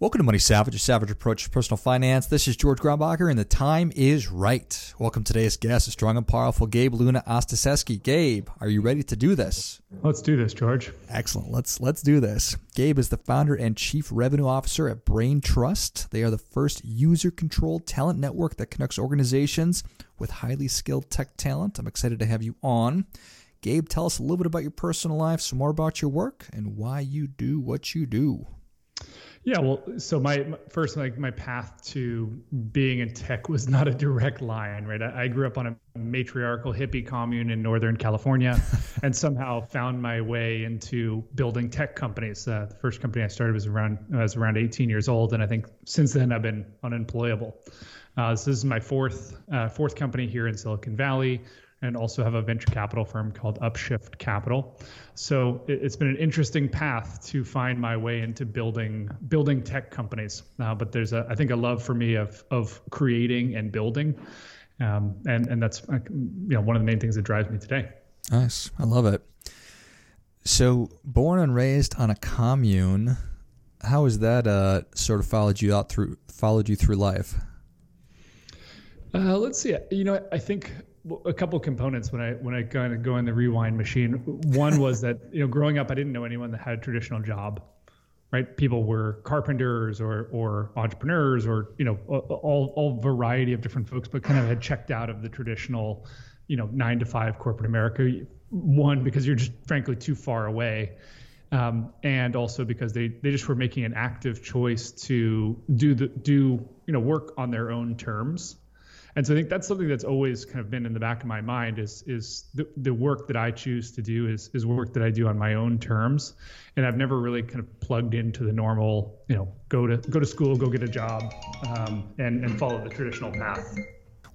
Welcome to Money Savage, a savage approach to personal finance. This is George Grombacher, and the time is right. Welcome to today's guest, a strong and powerful Gabe Luna Ostaseski. Gabe, are you ready to do this? Let's do this, George. Excellent. Let's let's do this. Gabe is the founder and chief revenue officer at Braintrust. They are the first user-controlled talent network that connects organizations with highly skilled tech talent. I'm excited to have you on. Gabe, tell us a little bit about your personal life, some more about your work, and why you do what you do. Yeah, well, so my, my first like my path to being in tech was not a direct line, right? I, I grew up on a matriarchal hippie commune in Northern California, and somehow found my way into building tech companies. Uh, the first company I started was around I was around 18 years old, and I think since then I've been unemployable. Uh, so this is my fourth uh, fourth company here in Silicon Valley and also have a venture capital firm called Upshift Capital. So it, has been an interesting path to find my way into building building tech companies. Uh, but there's a I think a love for me of of creating and building, um, and and that's uh, you know one of the main things that drives me today. Nice, I love it. So born and raised on a commune, how has that uh, sort of followed you out through followed you through life? Uh, let's see. You know, I think a couple components when I when I kind of go in the rewind machine. One was that you know growing up I didn't know anyone that had a traditional job, right? People were carpenters or or entrepreneurs or you know all all variety of different folks, but kind of had checked out of the traditional, you know, nine to five corporate America. One because you're just frankly too far away. Um, and also because they, they just were making an active choice to do the do you know work on their own terms and so I think that's something that's always kind of been in the back of my mind is is the, the work that I choose to do is is work that I do on my own terms, and I've never really kind of plugged into the normal, you know, go to go to school, go get a job, um, and and follow the traditional path.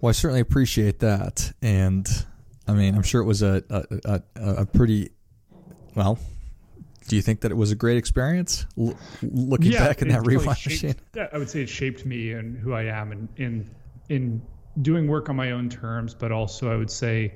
Well, I certainly appreciate that, and I mean, I'm sure it was a a, a, a pretty well do you think that it was a great experience L- looking yeah, back in that rewind shaped, machine? Yeah, I would say it shaped me and who I am and in in doing work on my own terms, but also I would say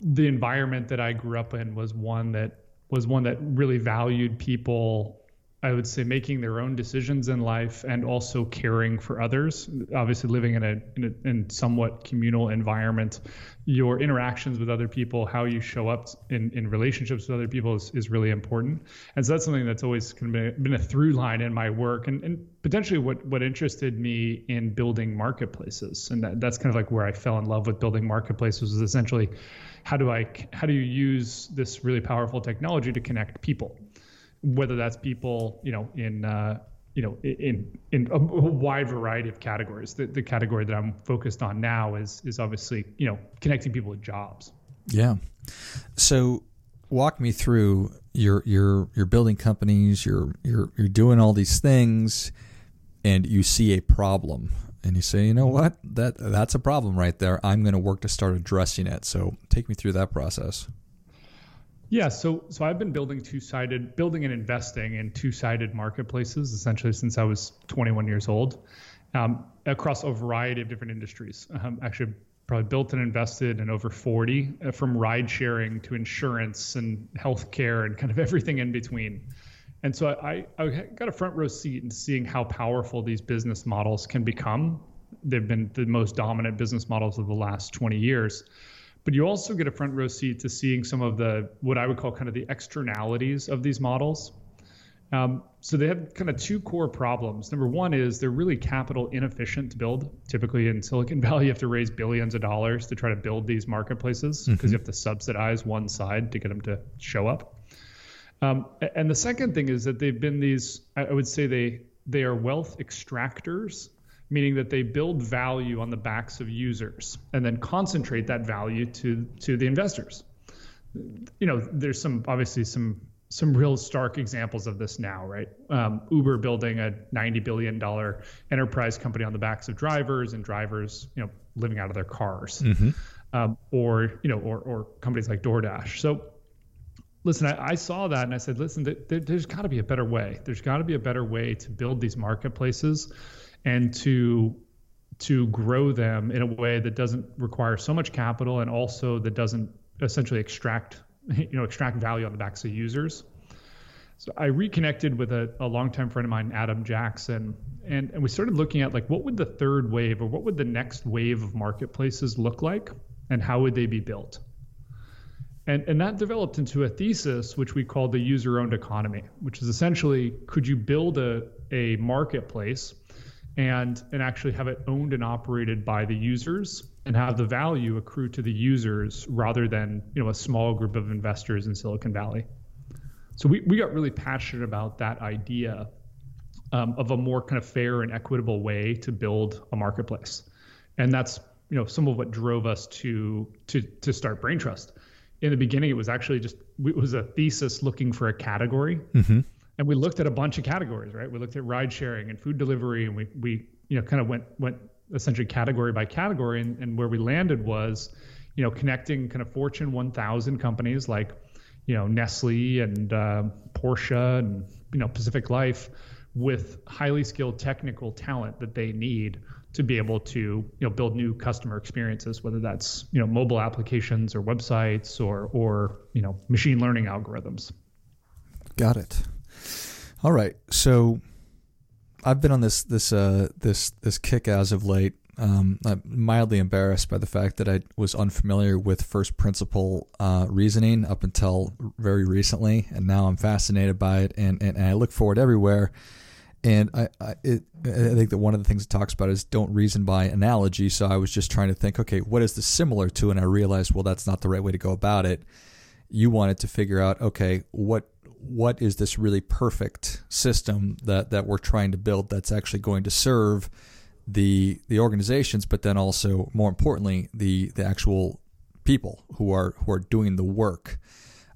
the environment that I grew up in was one that was one that really valued people I would say making their own decisions in life and also caring for others. Obviously, living in a, in a in somewhat communal environment, your interactions with other people, how you show up in, in relationships with other people is, is really important. And so that's something that's always been, a through line in my work and, and potentially what, what interested me in building marketplaces. And that, that's kind of like where I fell in love with building marketplaces was essentially how do I how do you use this really powerful technology to connect people? Whether that's people, you know, in uh, you know, in in a wide variety of categories. The, the category that I'm focused on now is is obviously you know connecting people with jobs. Yeah. So walk me through your your you're building companies. You're you're you're doing all these things, and you see a problem, and you say, you know what, that that's a problem right there. I'm going to work to start addressing it. So take me through that process. Yeah, so so I've been building two-sided, building and investing in two-sided marketplaces essentially since I was 21 years old, um, across a variety of different industries. Um, actually, probably built and invested in over 40, uh, from ride sharing to insurance and healthcare and kind of everything in between. And so I, I got a front row seat in seeing how powerful these business models can become. They've been the most dominant business models of the last 20 years but you also get a front row seat to seeing some of the what I would call kind of the externalities of these models. Um, so they have kind of two core problems. Number one is they're really capital inefficient to build. Typically in Silicon Valley, you have to raise billions of dollars to try to build these marketplaces because mm-hmm. you have to subsidize one side to get them to show up. Um, and the second thing is that they've been these. I would say they they are wealth extractors meaning that they build value on the backs of users and then concentrate that value to to the investors. You know, there's some obviously some some real stark examples of this now, right? Um, Uber building a ninety billion dollar enterprise company on the backs of drivers and drivers, you know, living out of their cars, mm-hmm. um, or you know, or or companies like DoorDash. So, listen, I, I saw that and I said, listen, there, there's got to be a better way. There's got to be a better way to build these marketplaces and to to grow them in a way that doesn't require so much capital and also that doesn't essentially extract you know extract value on the backs of users. So I reconnected with a, a longtime friend of mine, Adam Jackson, and, and we started looking at like what would the third wave or what would the next wave of marketplaces look like and how would they be built? And, and that developed into a thesis which we called the user owned economy, which is essentially could you build a, a marketplace and, and actually have it owned and operated by the users and have the value accrue to the users rather than you know a small group of investors in Silicon Valley. So we, we got really passionate about that idea um, of a more kind of fair and equitable way to build a marketplace, and that's you know some of what drove us to to to start Braintrust. In the beginning, it was actually just it was a thesis looking for a category. Mm-hmm. And we looked at a bunch of categories, right? We looked at ride sharing and food delivery, and we we you know kind of went went essentially category by category. And, and where we landed was, you know, connecting kind of Fortune 1000 companies like, you know, Nestle and uh, Porsche and, you know, Pacific Life with highly skilled technical talent that they need to be able to you know build new customer experiences whether that's you know mobile applications or websites or or you know machine learning algorithms got it all right so I've been on this this uh, this this kick as of late. Um, I'm mildly embarrassed by the fact that I was unfamiliar with first principle uh, reasoning up until very recently, and now I'm fascinated by it, and, and, and I look for it everywhere. And I I, it, I think that one of the things it talks about is don't reason by analogy. So I was just trying to think, okay, what is this similar to? And I realized, well, that's not the right way to go about it. You wanted to figure out, okay, what what is this really perfect system that that we're trying to build that's actually going to serve the the organizations, but then also more importantly the the actual people who are who are doing the work.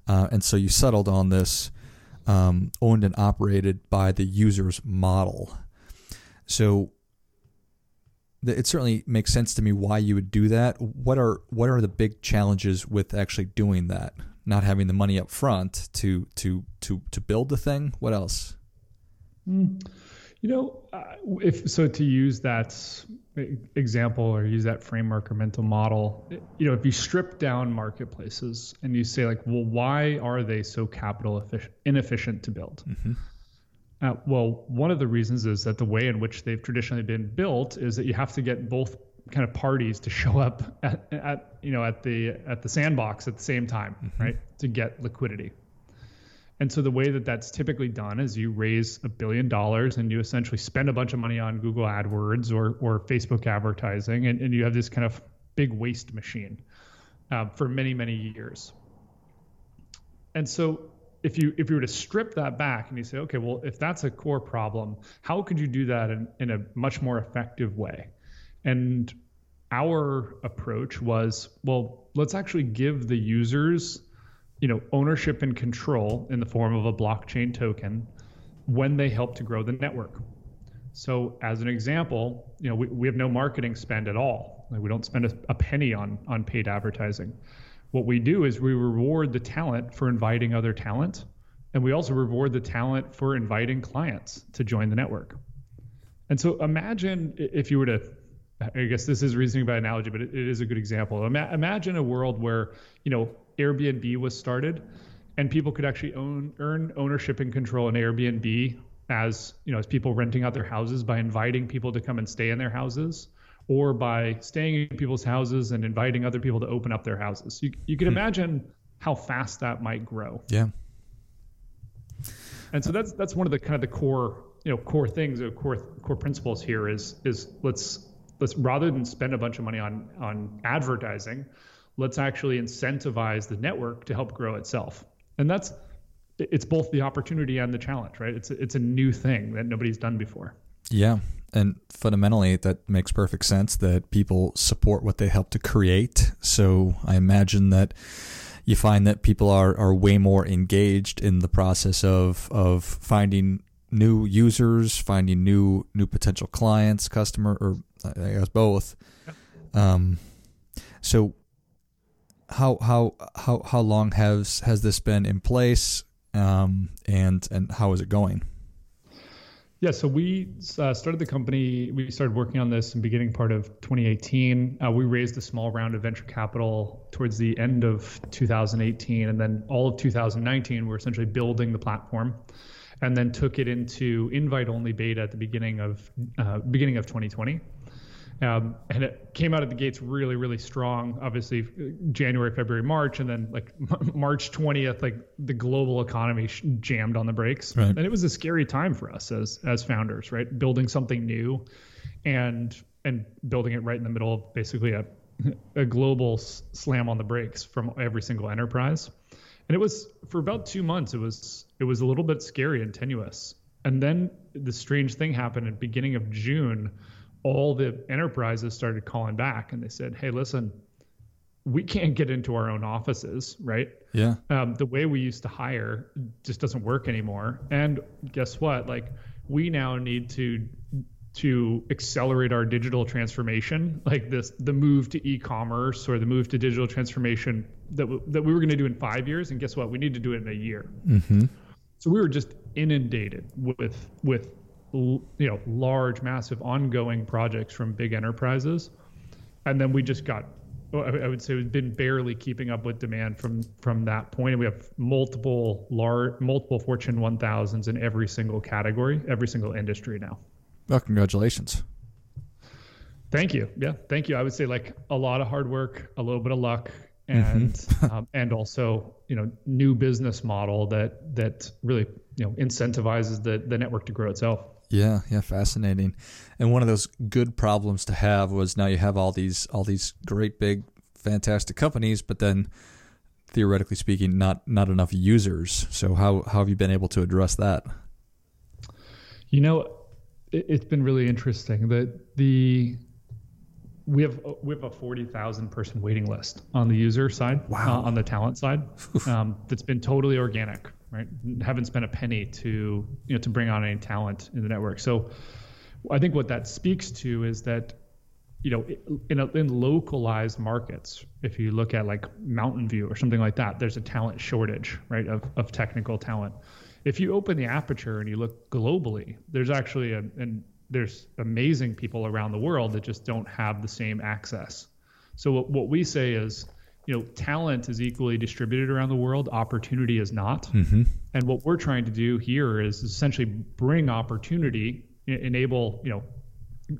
Uh, and so you settled on this um, owned and operated by the users model. So it certainly makes sense to me why you would do that. What are what are the big challenges with actually doing that? Not having the money up front to to to to build the thing. What else? Mm. You know, uh, if so, to use that example or use that framework or mental model, you know, if you strip down marketplaces and you say like, well, why are they so capital efficient, inefficient to build? Mm-hmm. Uh, well, one of the reasons is that the way in which they've traditionally been built is that you have to get both kind of parties to show up at, at you know at the at the sandbox at the same time, mm-hmm. right, to get liquidity. And so the way that that's typically done is you raise a billion dollars and you essentially spend a bunch of money on Google AdWords or or Facebook advertising, and, and you have this kind of big waste machine uh, for many many years. And so if you if you were to strip that back and you say, okay, well, if that's a core problem, how could you do that in, in a much more effective way? And our approach was, well, let's actually give the users, you know, ownership and control in the form of a blockchain token when they help to grow the network. So as an example, you know, we, we have no marketing spend at all. Like we don't spend a, a penny on on paid advertising. What we do is we reward the talent for inviting other talent, and we also reward the talent for inviting clients to join the network. And so imagine if you were to I guess this is reasoning by analogy, but it, it is a good example. Ima- imagine a world where you know Airbnb was started, and people could actually own earn ownership and control in Airbnb as you know as people renting out their houses by inviting people to come and stay in their houses, or by staying in people's houses and inviting other people to open up their houses. You you can hmm. imagine how fast that might grow. Yeah. And so that's that's one of the kind of the core you know core things or core core principles here is is let's let's rather than spend a bunch of money on on advertising, let's actually incentivize the network to help grow itself. And that's it's both the opportunity and the challenge, right? It's it's a new thing that nobody's done before. Yeah, and fundamentally that makes perfect sense that people support what they help to create. So I imagine that you find that people are, are way more engaged in the process of of finding new users, finding new new potential clients, customer, or I guess both. Um, so how how how how long has has this been in place, um, and and how is it going? Yeah, so we uh, started the company. We started working on this in beginning part of 2018. Uh, we raised a small round of venture capital towards the end of 2018, and then all of 2019, we're essentially building the platform, and then took it into invite-only beta at the beginning of uh, beginning of 2020. Um, and it came out of the gates really, really strong. Obviously, January, February, March, and then like March 20th, like the global economy jammed on the brakes, right. and it was a scary time for us as as founders, right? Building something new, and and building it right in the middle of basically a a global slam on the brakes from every single enterprise. And it was for about two months. It was it was a little bit scary and tenuous. And then the strange thing happened at the beginning of June all the enterprises started calling back and they said, hey, listen, we can't get into our own offices, right? Yeah. Um, the way we used to hire just doesn't work anymore. And guess what? Like we now need to to accelerate our digital transformation, like this the move to e-commerce or the move to digital transformation that w- that we were going to do in five years. And guess what? We need to do it in a year. Mm-hmm. So we were just inundated with with you know large massive ongoing projects from big enterprises and then we just got I would say we've been barely keeping up with demand from from that point. And we have multiple large, multiple Fortune 1000s in every single category, every single industry now. Well, congratulations. Thank you. Yeah, thank you. I would say like a lot of hard work, a little bit of luck, and mm-hmm. um, and also you know new business model that that really you know incentivizes the the network to grow itself. Yeah, yeah, fascinating. And one of those good problems to have was now you have all these all these great big fantastic companies, but then theoretically speaking, not not enough users. So how how have you been able to address that? You know, it, has been really interesting that the we have we have a forty thousand person waiting list on the user side, wow. uh, on the talent side, um, that's been totally organic right? Haven't spent a penny to you know to bring on any talent in the network. So I think what that speaks to is that you know in a, in localized markets, if you look at like Mountain View or something like that, there's a talent shortage, right, of of technical talent. If you open the aperture and you look globally, there's actually a and there's amazing people around the world that just don't have the same access. So what, what we say is you know, talent is equally distributed around the world. Opportunity is not. Mm-hmm. And what we're trying to do here is essentially bring opportunity, enable you know,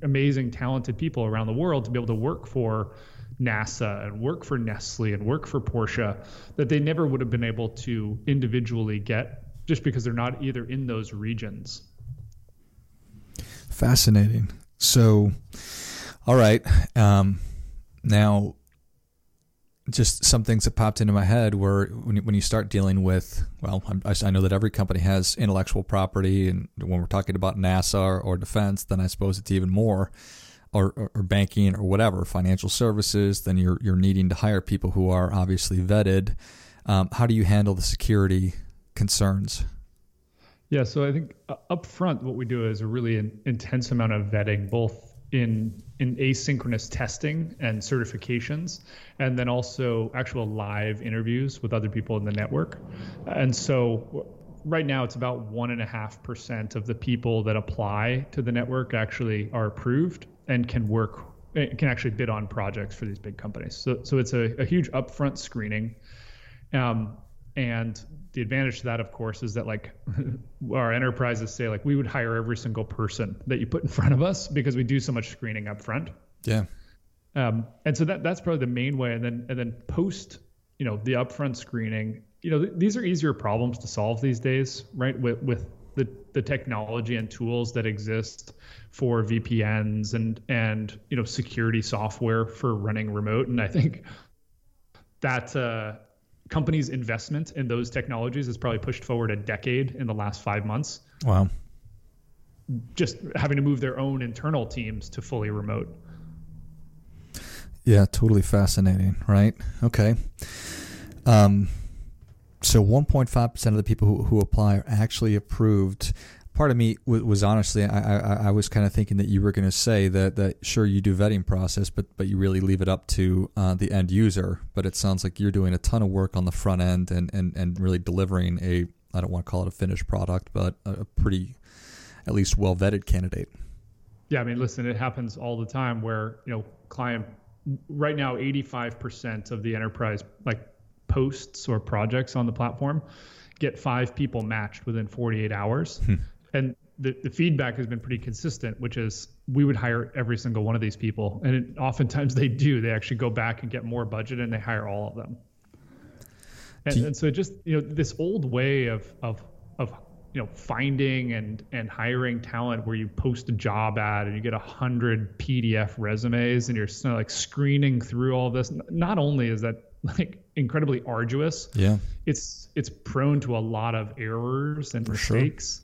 amazing, talented people around the world to be able to work for NASA and work for Nestle and work for Porsche that they never would have been able to individually get just because they're not either in those regions. Fascinating. So, all right. Um, now, just some things that popped into my head were when you, when you start dealing with well I, I, know that every company has intellectual property and when we're talking about NASA or, or defense then I suppose it's even more or, or, or, banking or whatever financial services then you're you're needing to hire people who are obviously vetted. Um, how do you handle the security concerns? Yeah so I think uh, up front what we do is a really intense amount of vetting both in in asynchronous testing and certifications, and then also actual live interviews with other people in the network. And so right now it's about one and a half percent of the people that apply to the network actually are approved and can work can actually bid on projects for these big companies. So so it's a, a huge upfront screening. Um, and the advantage to that, of course, is that like our enterprises say, like we would hire every single person that you put in front of us because we do so much screening up front. Yeah. Um, and so that that's probably the main way. And then and then post, you know, the upfront screening. You know, th- these are easier problems to solve these days, right? With with the the technology and tools that exist for VPNs and and you know security software for running remote. And I think that uh, companies' investment in those technologies has probably pushed forward a decade in the last five months. Wow. Just having to move their own internal teams to fully remote. Yeah, totally fascinating, right? Okay. Um, so 1.5% of the people who, who apply are actually approved. Part of me was, was honestly, I, I, I was kind of thinking that you were going to say that, that sure you do vetting process, but but you really leave it up to uh, the end user. But it sounds like you're doing a ton of work on the front end and, and, and really delivering a I don't want to call it a finished product, but a pretty at least well vetted candidate. Yeah, I mean, listen, it happens all the time where you know client right now 85% of the enterprise like posts or projects on the platform get five people matched within 48 hours. And the, the feedback has been pretty consistent, which is we would hire every single one of these people. And it, oftentimes they do. They actually go back and get more budget and they hire all of them. And, you, and so just, you know, this old way of, of, of you know finding and and hiring talent where you post a job ad and you get a hundred PDF resumes and you're sort of like screening through all this. Not only is that like incredibly arduous, yeah, it's it's prone to a lot of errors and For mistakes. Sure.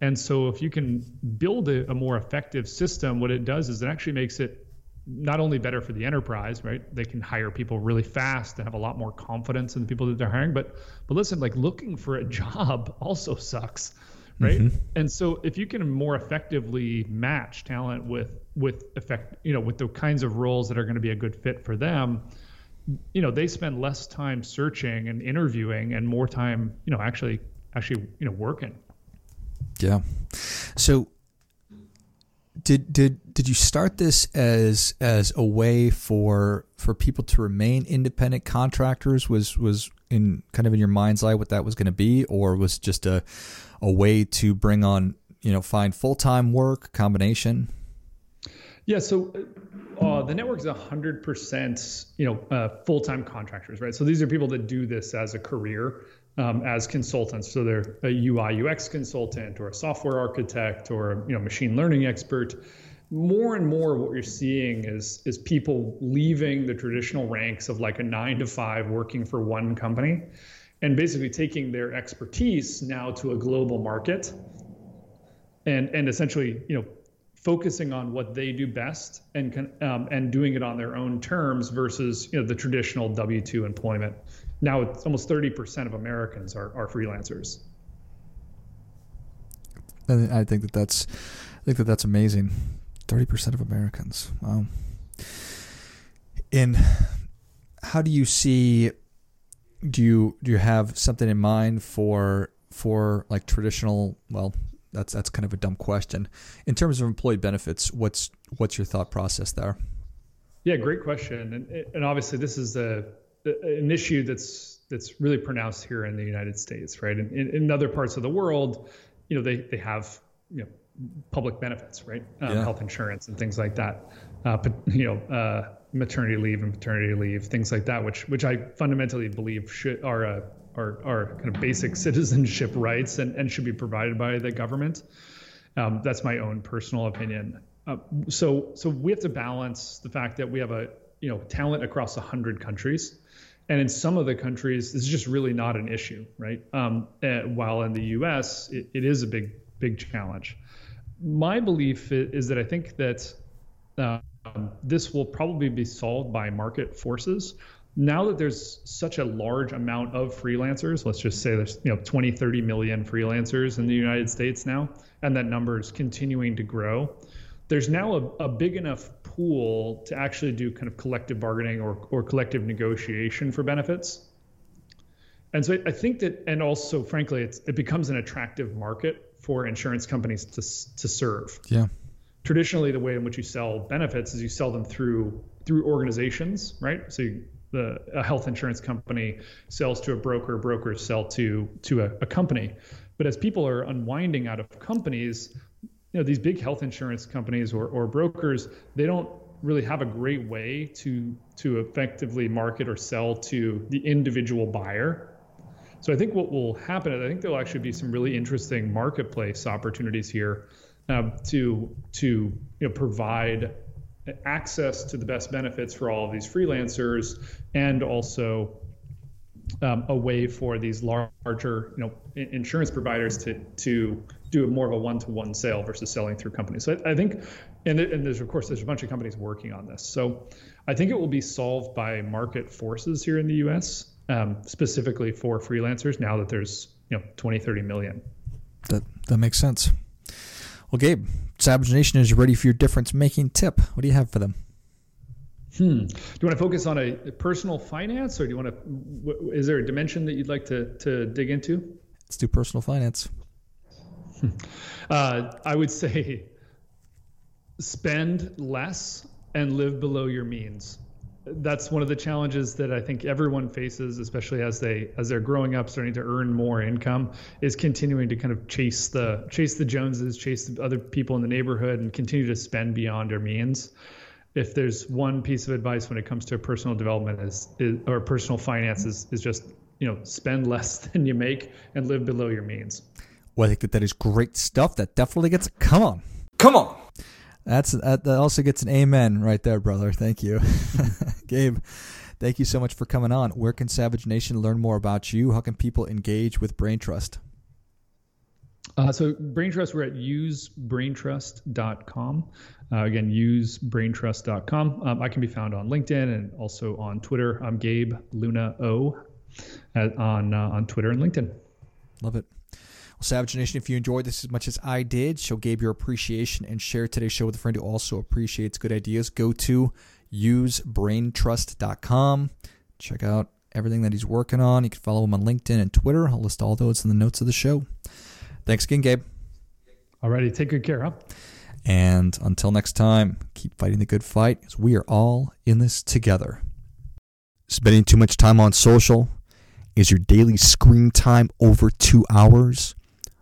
And so if you can build a, a more effective system, what it does is it actually makes it not only better for the enterprise, right? They can hire people really fast and have a lot more confidence in the people that they're hiring. But but listen, like looking for a job also sucks, right? Mm-hmm. And so if you can more effectively match talent with with effect, you know, with the kinds of roles that are going to be a good fit for them, you know, they spend less time searching and interviewing and more time, you know, actually actually, you know, working. Yeah. So did did did you start this as as a way for for people to remain independent contractors? Was was in kind of in your mind's eye what that was going to be, or was just a a way to bring on you know find full time work combination? Yeah, so uh, the network is 100% you know uh, full time contractors, right? So these are people that do this as a career um, as consultants. So they're a UI UX consultant or a software architect or a you know machine learning expert. More and more, what you're seeing is is people leaving the traditional ranks of like a nine to five working for one company, and basically taking their expertise now to a global market, and and essentially you know focusing on what they do best and um, and doing it on their own terms versus you know the traditional W two employment now it's almost 30% of Americans are, are freelancers. And I think that that's, I think that that's amazing. 30% of Americans. Wow. And how do you see, do you, do you have something in mind for, for like traditional, well, that's, that's kind of a dumb question in terms of employee benefits. What's, what's your thought process there? Yeah, great question. And, and obviously this is a, an issue that's that's really pronounced here in the United States, right? And in, in other parts of the world, you know, they they have you know public benefits, right? Um, yeah. Health insurance and things like that. Uh, but you know, uh, maternity leave and paternity leave, things like that, which which I fundamentally believe should are a are, are kind of basic citizenship rights and, and should be provided by the government. Um, that's my own personal opinion. Uh, so so we have to balance the fact that we have a you know talent across a hundred countries and in some of the countries, this is just really not an issue, right? Um, uh, while in the U.S., it, it is a big, big challenge. My belief is that I think that um, this will probably be solved by market forces. Now that there's such a large amount of freelancers, let's just say there's you know 20, 30 million freelancers in the United States now, and that number is continuing to grow. There's now a, a big enough pool to actually do kind of collective bargaining or, or collective negotiation for benefits. And so I think that, and also, frankly, it becomes an attractive market for insurance companies to, to serve. Yeah. Traditionally, the way in which you sell benefits is you sell them through through organizations, right? So you, the a health insurance company sells to a broker, brokers sell to to a, a company. But as people are unwinding out of companies, you know these big health insurance companies or, or brokers they don't really have a great way to to effectively market or sell to the individual buyer. So i think what will happen is i think there'll actually be some really interesting marketplace opportunities here uh, to to you know, provide access to the best benefits for all of these freelancers and also um, a way for these larger you know insurance providers to to do more of a one-to-one sale versus selling through companies. So I, I think, and, and there's of course there's a bunch of companies working on this. So I think it will be solved by market forces here in the U.S. um, specifically for freelancers now that there's you know 20 30 million that that makes sense well gabe savage nation is ready for your difference making tip what do you have for them Hmm. Do you want to focus on a personal finance, or do you want to? Is there a dimension that you'd like to to dig into? Let's do personal finance. uh, I would say spend less and live below your means. That's one of the challenges that I think everyone faces, especially as they as they're growing up, starting to earn more income, is continuing to kind of chase the chase the Joneses, chase the other people in the neighborhood, and continue to spend beyond their means if there's one piece of advice when it comes to personal development is, is or personal finances is just you know spend less than you make and live below your means well i think that that is great stuff that definitely gets a come on come on that's that also gets an amen right there brother thank you gabe thank you so much for coming on where can savage nation learn more about you how can people engage with Braintrust uh, so Braintrust, we're at usebraintrust.com. Uh, again, usebraintrust.com. Um, I can be found on LinkedIn and also on Twitter. I'm Gabe Luna O at, on uh, on Twitter and LinkedIn. Love it. Well, Savage Nation, if you enjoyed this as much as I did, show Gabe your appreciation and share today's show with a friend who also appreciates good ideas. Go to usebraintrust.com. Check out everything that he's working on. You can follow him on LinkedIn and Twitter. I'll list all those in the notes of the show. Thanks again, Gabe. Alrighty, take good care, huh? And until next time, keep fighting the good fight as we are all in this together. Spending too much time on social? Is your daily screen time over two hours?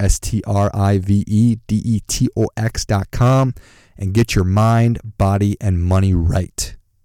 S T R I V E D E T O X.com, and get your mind, body, and money right.